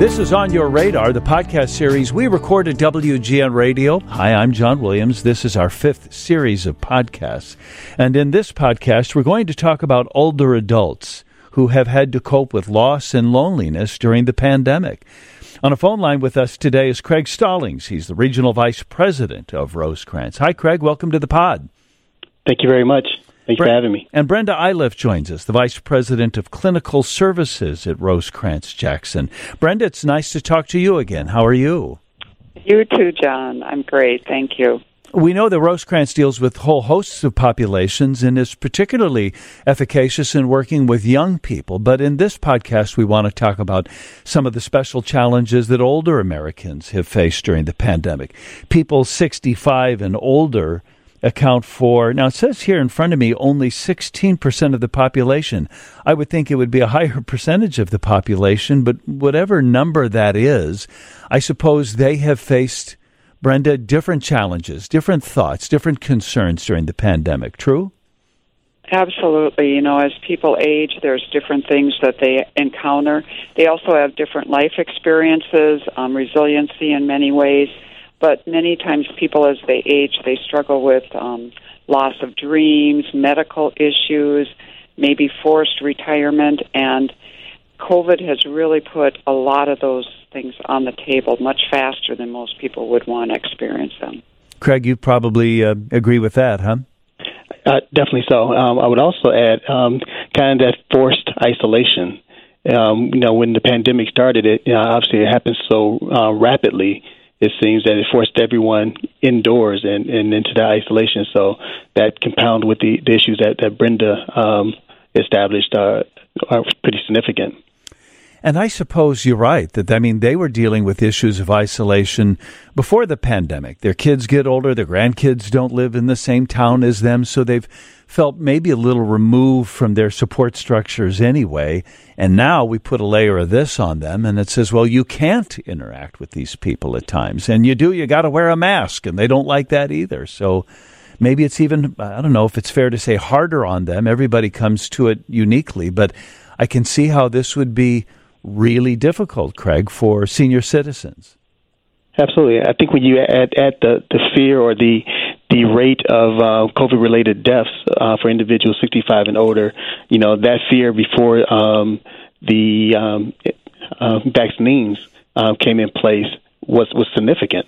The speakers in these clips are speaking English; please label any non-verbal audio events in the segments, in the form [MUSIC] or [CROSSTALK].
This is On Your Radar, the podcast series we record at WGN Radio. Hi, I'm John Williams. This is our fifth series of podcasts. And in this podcast, we're going to talk about older adults who have had to cope with loss and loneliness during the pandemic. On a phone line with us today is Craig Stallings. He's the Regional Vice President of Rosecrance. Hi, Craig. Welcome to the pod. Thank you very much. Thanks Bre- for having me. And Brenda Iliff joins us, the Vice President of Clinical Services at Rosecrance Jackson. Brenda, it's nice to talk to you again. How are you? You too, John. I'm great. Thank you. We know that Rosecrance deals with whole hosts of populations and is particularly efficacious in working with young people. But in this podcast, we want to talk about some of the special challenges that older Americans have faced during the pandemic. People 65 and older account for, now it says here in front of me, only 16% of the population. I would think it would be a higher [LAUGHS] percentage of the population, but whatever number that is, I suppose they have faced, Brenda, different challenges, different thoughts, different concerns during the pandemic. True? Absolutely. You know, as people age, there's different things that they encounter. They also have different life experiences, um, resiliency in many ways but many times people as they age they struggle with um, loss of dreams medical issues maybe forced retirement and covid has really put a lot of those things on the table much faster than most people would want to experience them. Craig you probably uh, agree with that huh? Uh, definitely so. Um, i would also add um, kind of that forced isolation. Um, you know, when the pandemic started, it you know, obviously it happened so uh, rapidly it seems that it forced everyone indoors and, and into the isolation. So that compound with the, the issues that, that Brenda um, established are, are pretty significant. And I suppose you're right that I mean they were dealing with issues of isolation before the pandemic. Their kids get older, their grandkids don't live in the same town as them, so they've felt maybe a little removed from their support structures anyway. And now we put a layer of this on them and it says, well, you can't interact with these people at times. And you do, you got to wear a mask and they don't like that either. So maybe it's even, I don't know if it's fair to say harder on them. Everybody comes to it uniquely, but I can see how this would be really difficult, Craig, for senior citizens. Absolutely. I think when you add, add the, the fear or the the rate of uh, COVID related deaths uh, for individuals 65 and older, you know, that fear before um, the um, uh, vaccines uh, came in place was, was significant.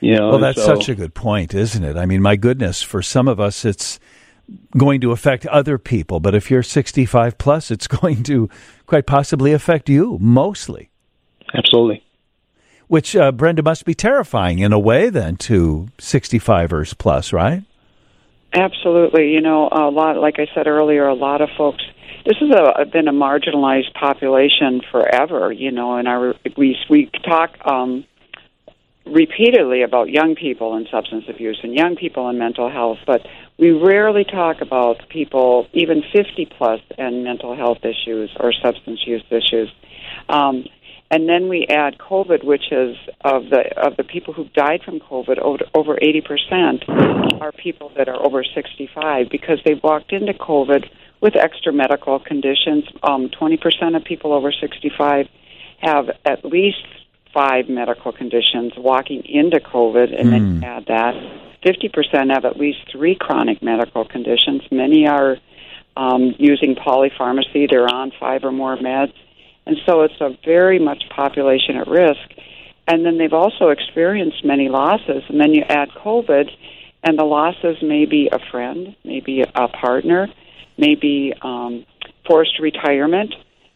You know, well, that's so, such a good point, isn't it? I mean, my goodness, for some of us, it's going to affect other people, but if you're 65 plus, it's [LAUGHS] going to quite possibly affect you mostly. Absolutely which uh, Brenda must be terrifying in a way then to 65ers plus, right? Absolutely. You know, a lot, like I said earlier, a lot of folks. This has a, been a marginalized population forever. You know, and our we we talk um, repeatedly about young people and substance abuse and young people and mental health, but we rarely talk about people even 50 plus and mental health issues or substance use issues. Um, and then we add COVID, which is of the of the people who died from COVID, over eighty percent are people that are over sixty five because they walked into COVID with extra medical conditions. Um, twenty um, percent of people over sixty five have at least five medical conditions walking into COVID, and mm. then hmm. add that. Fifty percent have at least three chronic medical conditions. Many are um, using polypharmacy; they're on five or more meds and so it's a very much population at risk. And then they've also experienced many losses. And then you add COVID, and the losses may be a friend, maybe a partner, maybe um, forced retirement,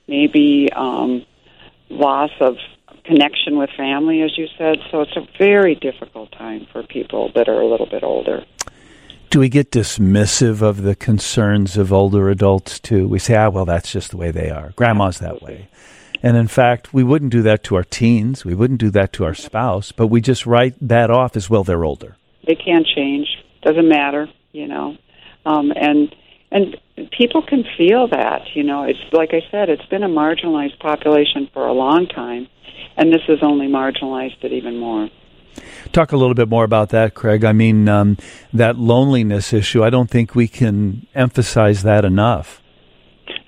maybe um, loss of connection with family, as you said. So it's a very difficult time for people that are a little bit older. Do we get dismissive of the concerns of older adults too? We say, ah, well, that's just the way they are. Grandma's that way. And in fact, we wouldn't do that to our teens. We wouldn't do that to our spouse, but we just write that off as well. They're older. They can't change. Doesn't matter, you know. Um, and and people can feel that, you know. It's like I said, it's been a marginalized population for a long time, and this has only marginalized it even more. Talk a little bit more about that, Craig. I mean, um, that loneliness issue, I don't think we can emphasize that enough.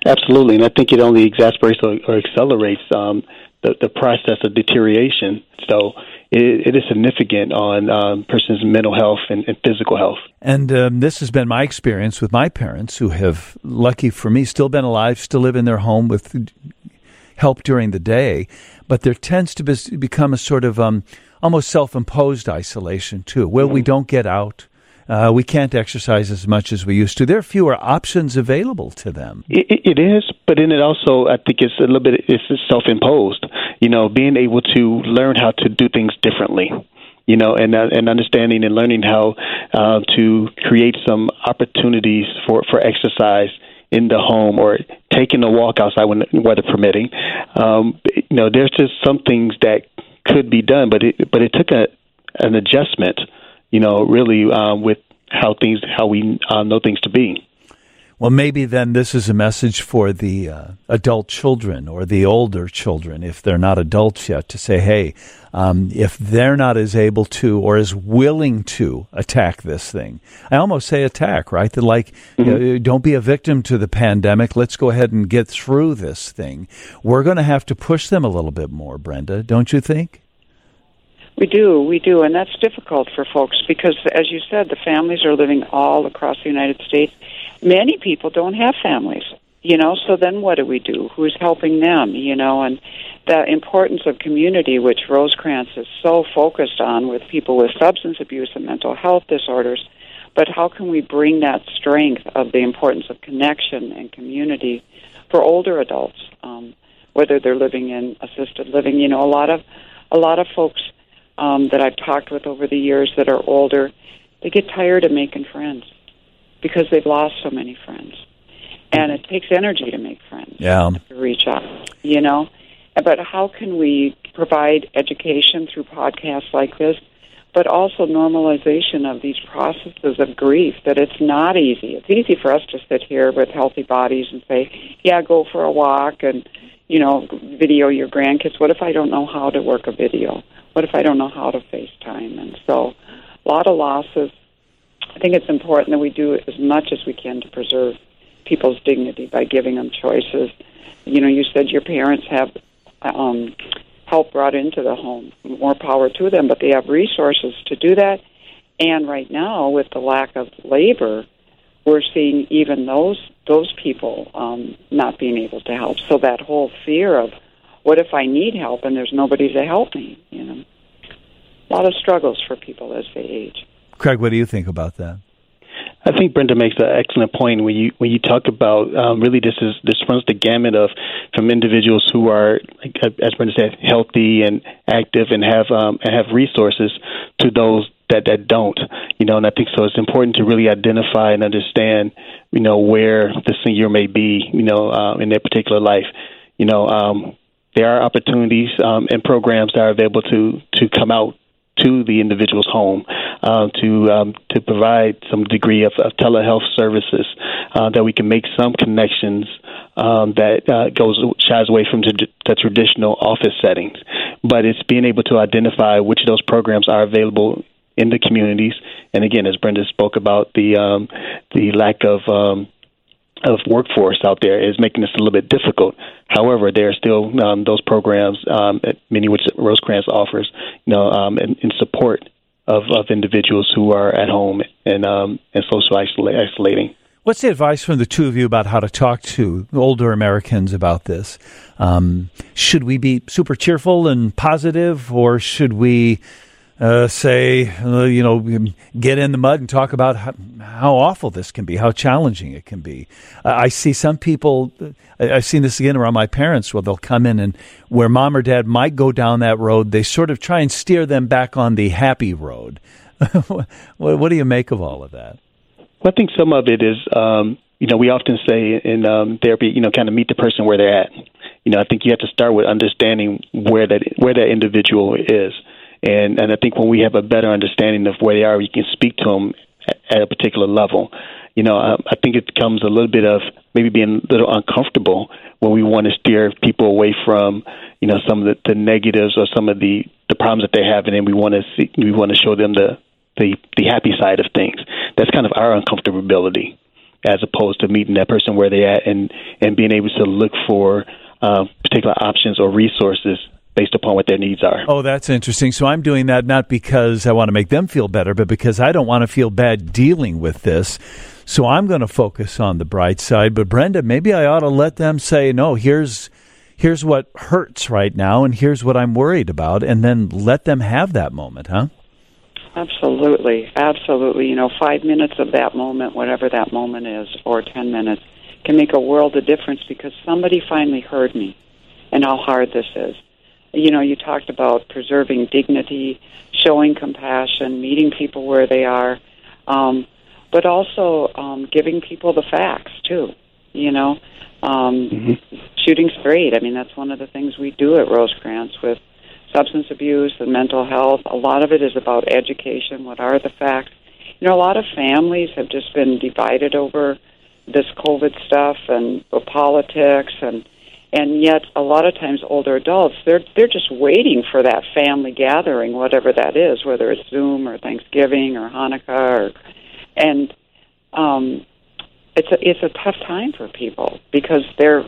Absolutely, and I think it only exasperates or, or accelerates um, the, the process of deterioration. So it, it is significant on um, person's mental health and, and physical health. And um, this has been my experience with my parents, who have, lucky for me, still been alive, still live in their home with help during the day. But there tends to be, become a sort of um, almost self-imposed isolation too, where mm-hmm. we don't get out. Uh, we can't exercise as much as we used to. There are fewer options available to them. It, it is, but then it also, I think, it's a little bit it's self-imposed. You know, being able to learn how to do things differently you know, and uh, and understanding and learning how uh, to create some opportunities for for exercise in the home or taking a walk outside when weather permitting. Um, you know, there's just some things that could be done, but it but it took a an adjustment. You know, really um, with how things how we uh, know things to be. Well, maybe then this is a message for the uh, adult children or the older children, if they're not adults yet, to say, hey, um, if they're not as able to or as willing to attack this thing, I almost say attack, right? That like, mm-hmm. you know, don't be a victim to the pandemic. Let's go ahead and get through this thing. We're going to have to push them a little bit more, Brenda, don't you think? We do, we do, and that's difficult for folks because, as you said, the families are living all across the United States. Many people don't have families you know so then what do we do? Who's helping them you know and the importance of community which Rosecrance is so focused on with people with substance abuse and mental health disorders. But how can we bring that strength of the importance of connection and community for older adults um, whether they're living in assisted living? You know a lot of a lot of folks um, that I've talked with over the years that are older they get tired of making friends because they've lost so many friends. And it takes energy to make friends. Yeah. To reach out, you know. But how can we provide education through podcasts like this, but also normalization of these processes of grief? That it's not easy. It's easy for us to sit here with healthy bodies and say, "Yeah, go for a walk," and you know, video your grandkids. What if I don't know how to work a video? What if I don't know how to FaceTime? And so, a lot of losses, I think it's important that we do as much as we can to preserve people's dignity by giving them choices. You know, you said your parents have um, help brought into the home. More power to them, but they have resources to do that. And right now, with the lack of labor, we're seeing even those those people um, not being able to help. So that whole fear of what if I need help and there's nobody to help me? You know, a lot of struggles for people as they age. Craig, what do you think about that? I think Brenda makes an excellent point when you when you talk about um, really this is this runs the gamut of from individuals who are as Brenda said healthy and active and have um, and have resources to those that that don't you know and I think so it's important to really identify and understand you know where the senior may be you know uh, in their particular life. You know um, there are opportunities um, and programs that are available to to come out to the individual's home uh, to um, to provide some degree of, of telehealth services uh, that we can make some connections um, that uh, goes shies away from the, the traditional office settings. But it's being able to identify which of those programs are available in the communities. And again, as Brenda spoke about, the um, the lack of um, of workforce out there is making this a little bit difficult. However, there are still um, those programs, um, many which Rosecrance offers, you know, um, in, in support of, of individuals who are at home and um, and social isolating. What's the advice from the two of you about how to talk to older Americans about this? Um, should we be super cheerful and positive, or should we uh, say, uh, you know, get in the mud and talk about how, how, awful this can be, how challenging it can be. Uh, I see some people, I've seen this again around my parents, where they'll come in and where mom or dad might go down that road, they sort of try and steer them back on the happy road. [LAUGHS] what, what, do you make of all of that? Well, I think some of it is, um, you know, we often say in um, therapy, you know, kind of meet the person where they're at. You know, I think you have to start with understanding where that where that individual is and and I think when we have a better understanding of where they are, we can speak to them at, a particular level. You know, I, I think it comes a little bit of maybe being a little uncomfortable when we want to steer people away from you know some of the, the negatives or some of the the problems that they have, and then we want to see we want to show them the the the happy side of things. That's kind of our uncomfortability, as opposed to meeting that person where they at and and being able to look for uh, particular options or resources based upon what their needs are. Oh, that's interesting. So I'm doing that not because I want to make them feel better, but because I don't want to feel bad dealing with this. So I'm going to focus on the bright side. But Brenda, maybe I ought to let them say, no, here's here's what hurts right now and here's what I'm worried about and then let them have that moment, huh? Absolutely. Absolutely. You know, 5 minutes of that moment, whatever that moment is, or 10 minutes can make a world of difference because somebody finally heard me and how hard this is you know, you talked about preserving dignity, showing compassion, meeting people where they are, um, but also um, giving people the facts too. You know, um, mm-hmm. shooting straight. I mean, that's one of the things we do at Rosecrance with substance abuse and mental health. A lot of it is about education. What are the facts? You know, a lot of families have just been divided over this COVID stuff and the politics and and yet a lot of times older adults they're they're just waiting for that family gathering whatever that is whether it's zoom or thanksgiving or hanukkah or and um it's a it's a tough time for people because they're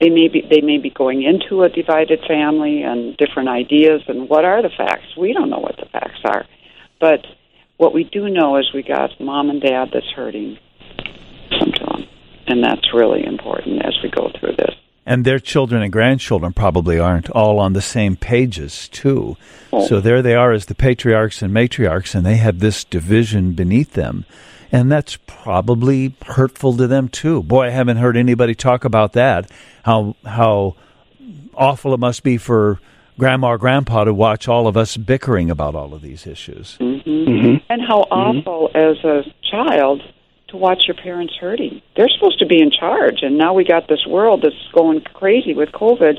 they may be they may be going into a divided family and different ideas and what are the facts? We don't know what the facts are. But what we do know is we got mom and dad that's hurting sometimes and that's really important as we go through this and their children and grandchildren probably aren't all on the same pages too. Oh. So there they are as the patriarchs and matriarchs, and they have this division beneath them, and that's probably hurtful to them too. Boy, I haven't heard anybody talk about that. How how awful it must be for grandma or grandpa to watch all of us bickering about all of these issues. Mm-hmm. Mm-hmm. And how mm-hmm. awful mm-hmm. as a child to watch your parents hurting. They're supposed to be in charge, and now we got this world that's going crazy with COVID,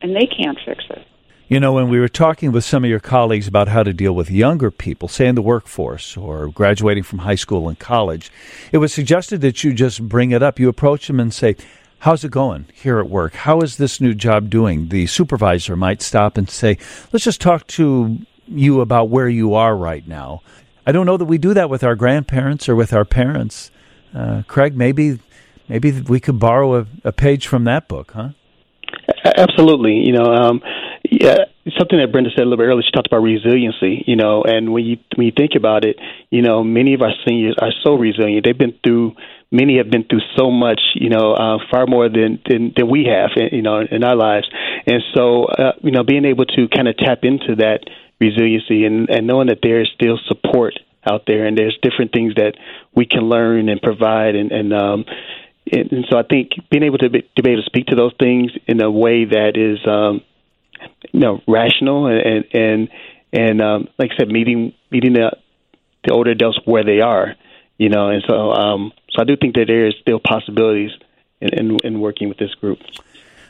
and they can't fix it. You know, when we were talking with some of your colleagues about how to deal with younger people, say in the workforce or graduating from high school and college, it was suggested that you just bring it up. You approach them and say, How's it going here at work? How is this new job doing? The supervisor might stop and say, Let's just talk to you about where you are right now. I don't know that we do that with our grandparents or with our parents. Uh, Craig, maybe maybe we could borrow a, a, page from that book, huh? Absolutely. You know, um, yeah, something that Brenda said a little bit earlier. She talked about resiliency. You know, and when you when you think about it, you know, many of our seniors are so resilient. They've been through many have been through so much, you know, uh, far more than, than than we have, you know, in our lives. And so, uh, you know, being able to kind of tap into that resiliency and, and knowing that there is still support out there and there's different things that we can learn and provide and, and um and, and so I think being able to be, to be able to speak to those things in a way that is um you know rational and and and um like I said meeting meeting the the older adults where they are you know and so um so I do think that there is still possibilities in, in, in working with this group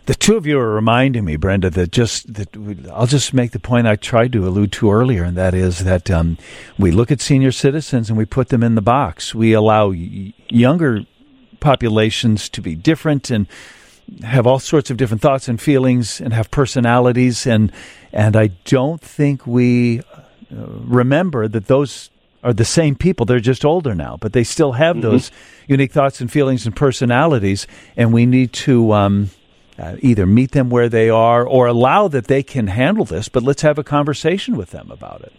the two of you are reminding me, Brenda, that just that we, I'll just make the point I tried to allude to earlier, and that is that um, we look at senior citizens and we put them in the box. We allow y- younger populations to be different and have all sorts of different thoughts and feelings and have personalities, and and I don't think we uh, remember that those are the same people. They're just older now, but they still have mm-hmm. those unique thoughts and feelings and personalities, and we need to. Um, uh, either meet them where they are or allow that they can handle this, but let's have a conversation with them about it.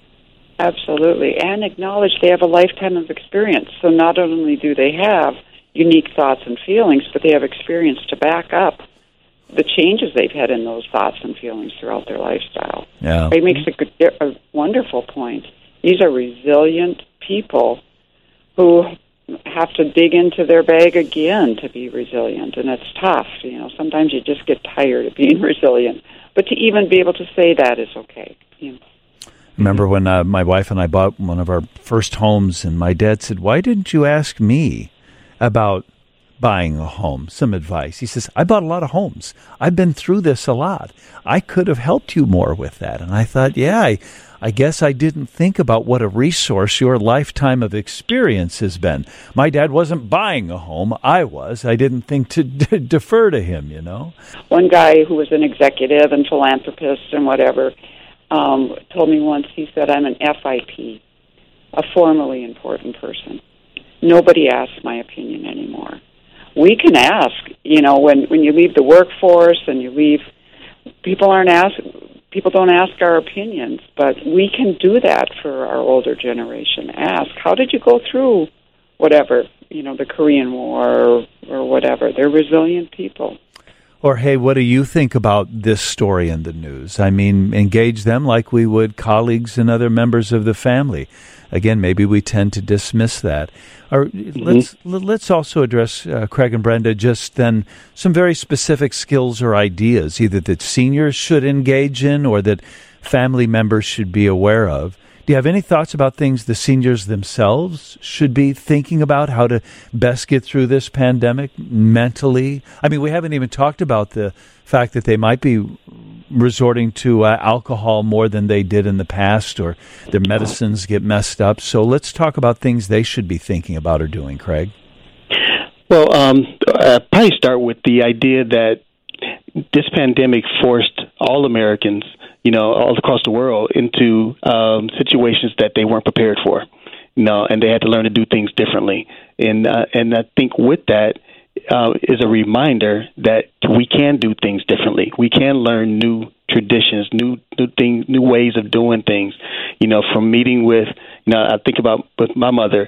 Absolutely. And acknowledge they have a lifetime of experience. So not only do they have unique thoughts and feelings, but they have experience to back up the changes they've had in those thoughts and feelings throughout their lifestyle. Yeah. It makes a, good, a wonderful point. These are resilient people who have to dig into their bag again to be resilient, and it's tough. You know, sometimes you just get tired of being [LAUGHS] resilient, but to even be able to say that is okay. You know. Remember when uh, my wife and I bought one of our first homes, and my dad said, "Why didn't you ask me about buying a home? Some advice." He says, "I bought a lot of homes. I've been through this a lot. I could have helped you more with that." And I thought, "Yeah, I." I guess I didn't think about what a resource your lifetime of experience has been. My dad wasn't buying a home, I was. I didn't think to [LAUGHS] d- defer to him, you know. One guy who was an executive and philanthropist and whatever um, told me once, he said, I'm an FIP, a formally important person. Nobody asks my opinion anymore. We can ask you know, when when you leave the workforce and you leave, people aren't asked. People don't ask our opinions, but we can do that for our older generation. Ask, how did you go through whatever, you know, the Korean War or, or whatever? They're resilient people. Or, hey, what do you think about this story in the news? I mean, engage them like we would colleagues and other members of the family. Again, maybe we tend to dismiss that. Or mm-hmm. let's let's also address uh, Craig and Brenda just then some very specific skills or ideas, either that seniors should engage in or that family members should be aware of. Do you have any thoughts about things the seniors themselves should be thinking about how to best get through this pandemic mentally? I mean, we haven't even talked about the fact that they might be resorting to uh, alcohol more than they did in the past or their medicines get messed up. So let's talk about things they should be thinking about or doing, Craig. Well, um, uh, probably start with the idea that this pandemic forced all Americans you know, all across the world into um, situations that they weren't prepared for. You know, and they had to learn to do things differently. And uh, and I think with that uh, is a reminder that we can do things differently. We can learn new traditions, new new things, new ways of doing things. You know, from meeting with, you know, I think about with my mother.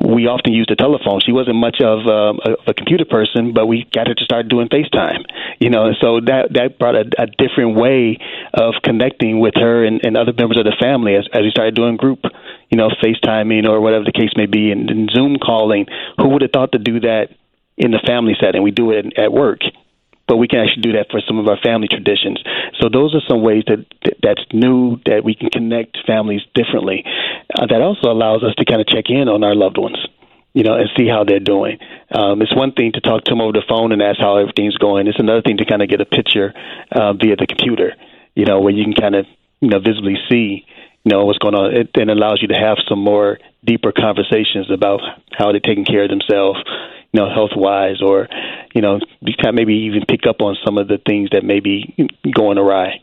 We often used the telephone. She wasn't much of um, a, a computer person, but we got her to start doing FaceTime. You know, so that that brought a, a different way of connecting with her and, and other members of the family as, as we started doing group, you know, FaceTiming or whatever the case may be, and, and Zoom calling. Who would have thought to do that in the family setting? We do it at work but we can actually do that for some of our family traditions. So those are some ways that that's new that we can connect families differently. Uh, that also allows us to kind of check in on our loved ones. You know, and see how they're doing. Um, it's one thing to talk to them over the phone and ask how everything's going. It's another thing to kind of get a picture uh, via the computer. You know, where you can kind of you know visibly see you know what's going on. It then allows you to have some more deeper conversations about how they're taking care of themselves you know, health wise, or you know, maybe even pick up on some of the things that may be going awry.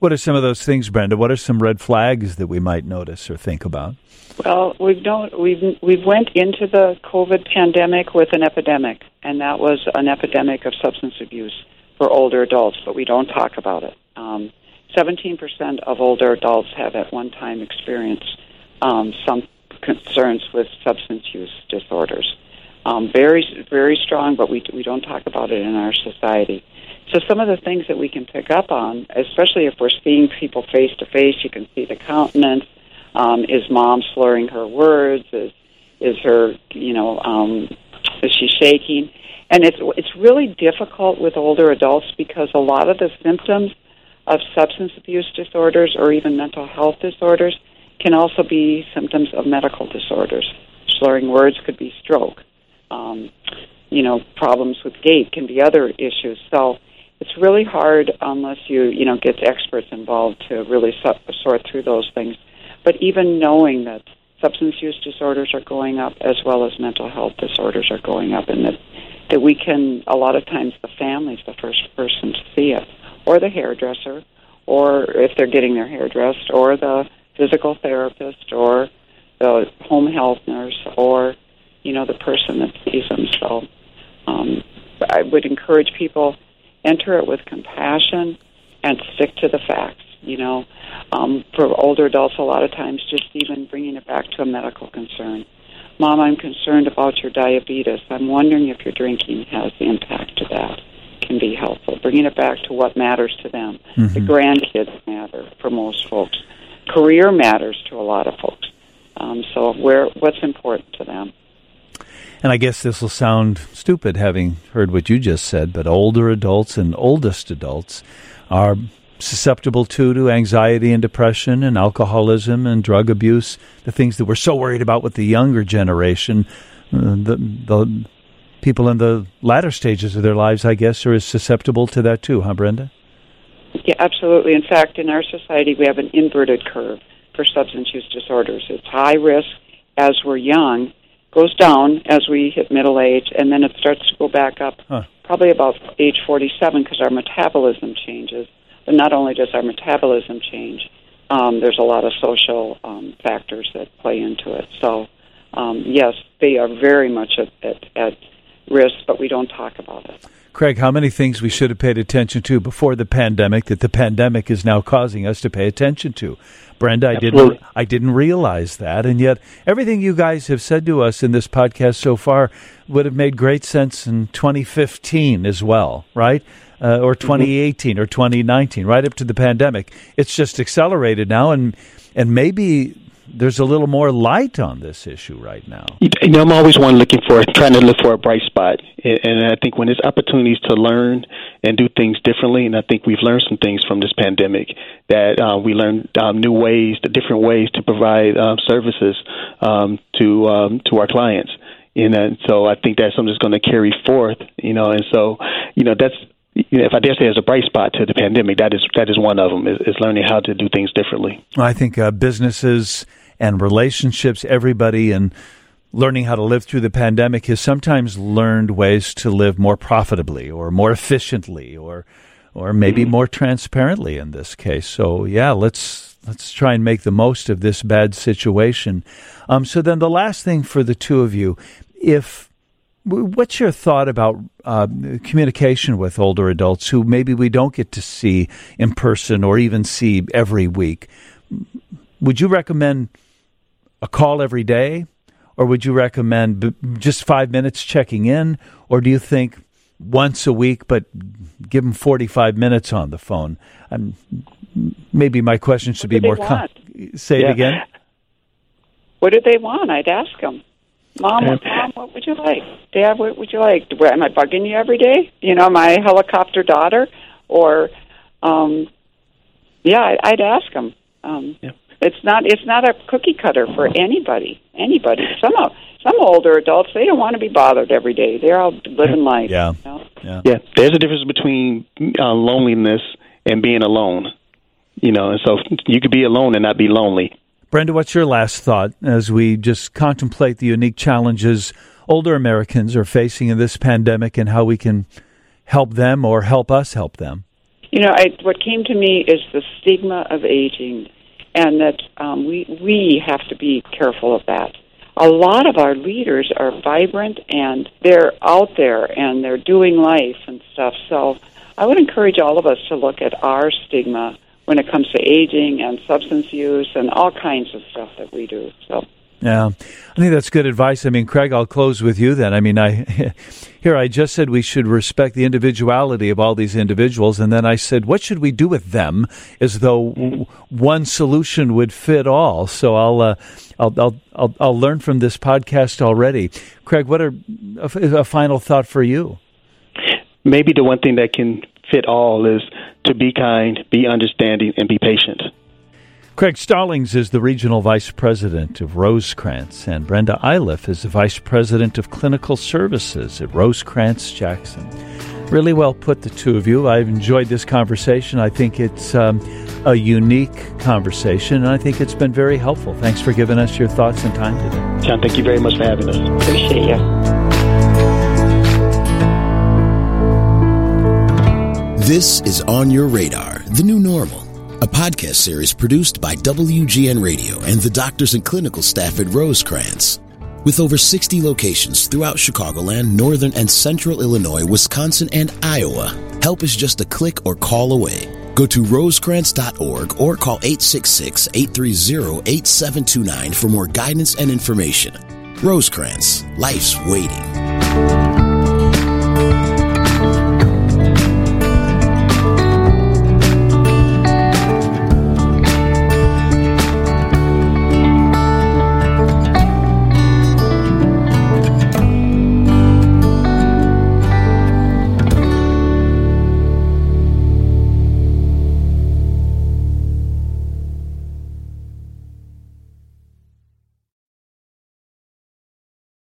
What are some of those things, Brenda? What are some red flags that we might notice or think about? Well, we've known, we've we've went into the COVID pandemic with an epidemic, and that was an epidemic of substance abuse for older adults, but we don't talk about it. Um, 17% of older adults have at one time experienced um, some concerns with substance use disorders um, very very strong, but we we don't talk about it in our society. So some of the things that we can pick up on, especially if we're seeing people face to face, you can see the countenance. Um, is mom slurring her words? Is is her you know um, is she shaking? And it's it's really difficult with older adults because a lot of the symptoms of substance abuse disorders or even mental health disorders can also be symptoms of medical disorders. Slurring words could be stroke um, you know, problems with gait can be other issues. So it's really hard unless you, you know, get experts involved to really sort through those things. But even knowing that substance use disorders are going up as well as mental health disorders are going up and that that we can a lot of times the family's the first person to see it or the hairdresser or if they're getting their hair dressed or the physical therapist or the home health nurse or you know the person that sees them. So um, I would encourage people enter it with compassion and stick to the facts. You know, um, for older adults, a lot of times just even bringing it back to a medical concern. Mom, I'm concerned about your diabetes. I'm wondering if your drinking has impact to that. Can be helpful. Bringing it back to what matters to them. Mm-hmm. The grandkids matter for most folks. Career matters to a lot of folks. Um, so, where what's important to them? And I guess this will sound stupid having heard what you just said, but older adults and oldest adults are susceptible to to anxiety and depression and alcoholism and drug abuse, the things that we're so worried about with the younger generation. Uh, the, the people in the latter stages of their lives, I guess, are as susceptible to that too, huh, Brenda? Yeah, absolutely. In fact, in our society, we have an inverted curve for substance use disorders. It's high risk as we're young, goes down as we hit middle age, and then it starts to go back up huh. probably about age 47 because our metabolism changes. But not only does our metabolism change, um, there's a lot of social um, factors that play into it. So, um, yes, they are very much at, at, at risks, but we don't talk about it. Craig, how many things we should have paid attention to before the pandemic that the pandemic is now causing us to pay attention to? Brenda, I Absolutely. didn't I didn't realize that, and yet everything you guys have said to us in this podcast so far would have made great sense in 2015 as well, right? Uh, or 2018 or 2019, right up to the pandemic. It's just accelerated now, and and maybe there's a little more light on this issue right now. You know, I'm always one looking for, trying to look for a bright spot, and I think when there's opportunities to learn and do things differently, and I think we've learned some things from this pandemic that uh, we learned um, new ways, different ways to provide um, services um, to um, to our clients. And uh, so I think that's something that's going to carry forth, you know. And so, you know, that's you know, if I dare say there's a bright spot to the pandemic, that is that is one of them is, is learning how to do things differently. I think uh, businesses and relationships, everybody, and learning how to live through the pandemic has sometimes learned ways to live more profitably or more efficiently or or maybe Mm-hmm. more transparently in this case. So yeah, let's let's try and make the most of this bad situation. Um, so then the last thing for the two of you, if what's your thought about uh, communication with older adults who maybe we don't get to see in person or even see every week? Would you recommend a call every day, or would you recommend b- just five minutes checking in, or do you think once a week, but give them forty-five minutes on the phone? Um, maybe my question should be more. Com- say Yeah. it again. What do they want? I'd ask them. Mom, Yeah. Mom, what would you like? Dad, what would you like? Where- Am I bugging you every day? You know, my helicopter daughter, or, um, yeah, I- I'd ask them. Um, Yeah. It's not. It's not a cookie cutter for anybody. Anybody. Some of some older adults they don't want to be bothered every day. They're all living life. Yeah. You know? Yeah. Yeah, there's a difference between uh, loneliness and being alone. You know, and so you could be alone and not be lonely. Brenda, what's your last thought as we just contemplate the unique challenges older Americans are facing in this pandemic and how we can help them or help us help them? You know, I, what came to me is the stigma of aging, and that um, we we have to be careful of that. A lot of our leaders are vibrant and they're out there and they're doing life and stuff. So I would encourage all of us to look at our stigma when it comes to aging and substance use and all kinds of stuff that we do. So Yeah, I think that's good advice. I mean, Craig, I'll close with you then. I mean, I [LAUGHS] here I just said we should respect the individuality of all these individuals, and then I said, what should we do with them? As though w- one solution would fit all. So I'll uh, I'll, I'll I'll I'll learn from this podcast already. Craig, what are a, a final thought for you? Maybe the one thing that can fit all is to be kind, be understanding, and be patient. Craig Stallings is the Regional Vice President of Rosecrance, and Brenda Iliff is the Vice President of Clinical Services at Rosecrance Jackson. Really well put, the two of you. I've enjoyed this conversation. I think it's um, a unique conversation, and I think it's been very helpful. Thanks for giving us your thoughts and time today. John, thank you very much for having us. appreciate you. This is On Your Radar, The New Normal, a podcast series produced by WGN Radio and the doctors and clinical staff at Rosecrance. With over 60 locations throughout Chicagoland, Northern and Central Illinois, Wisconsin, and Iowa, help is just a click or call away. Go to rosecrance.org or call 866 830 8729 for more guidance and information. Rosecrance, life's waiting.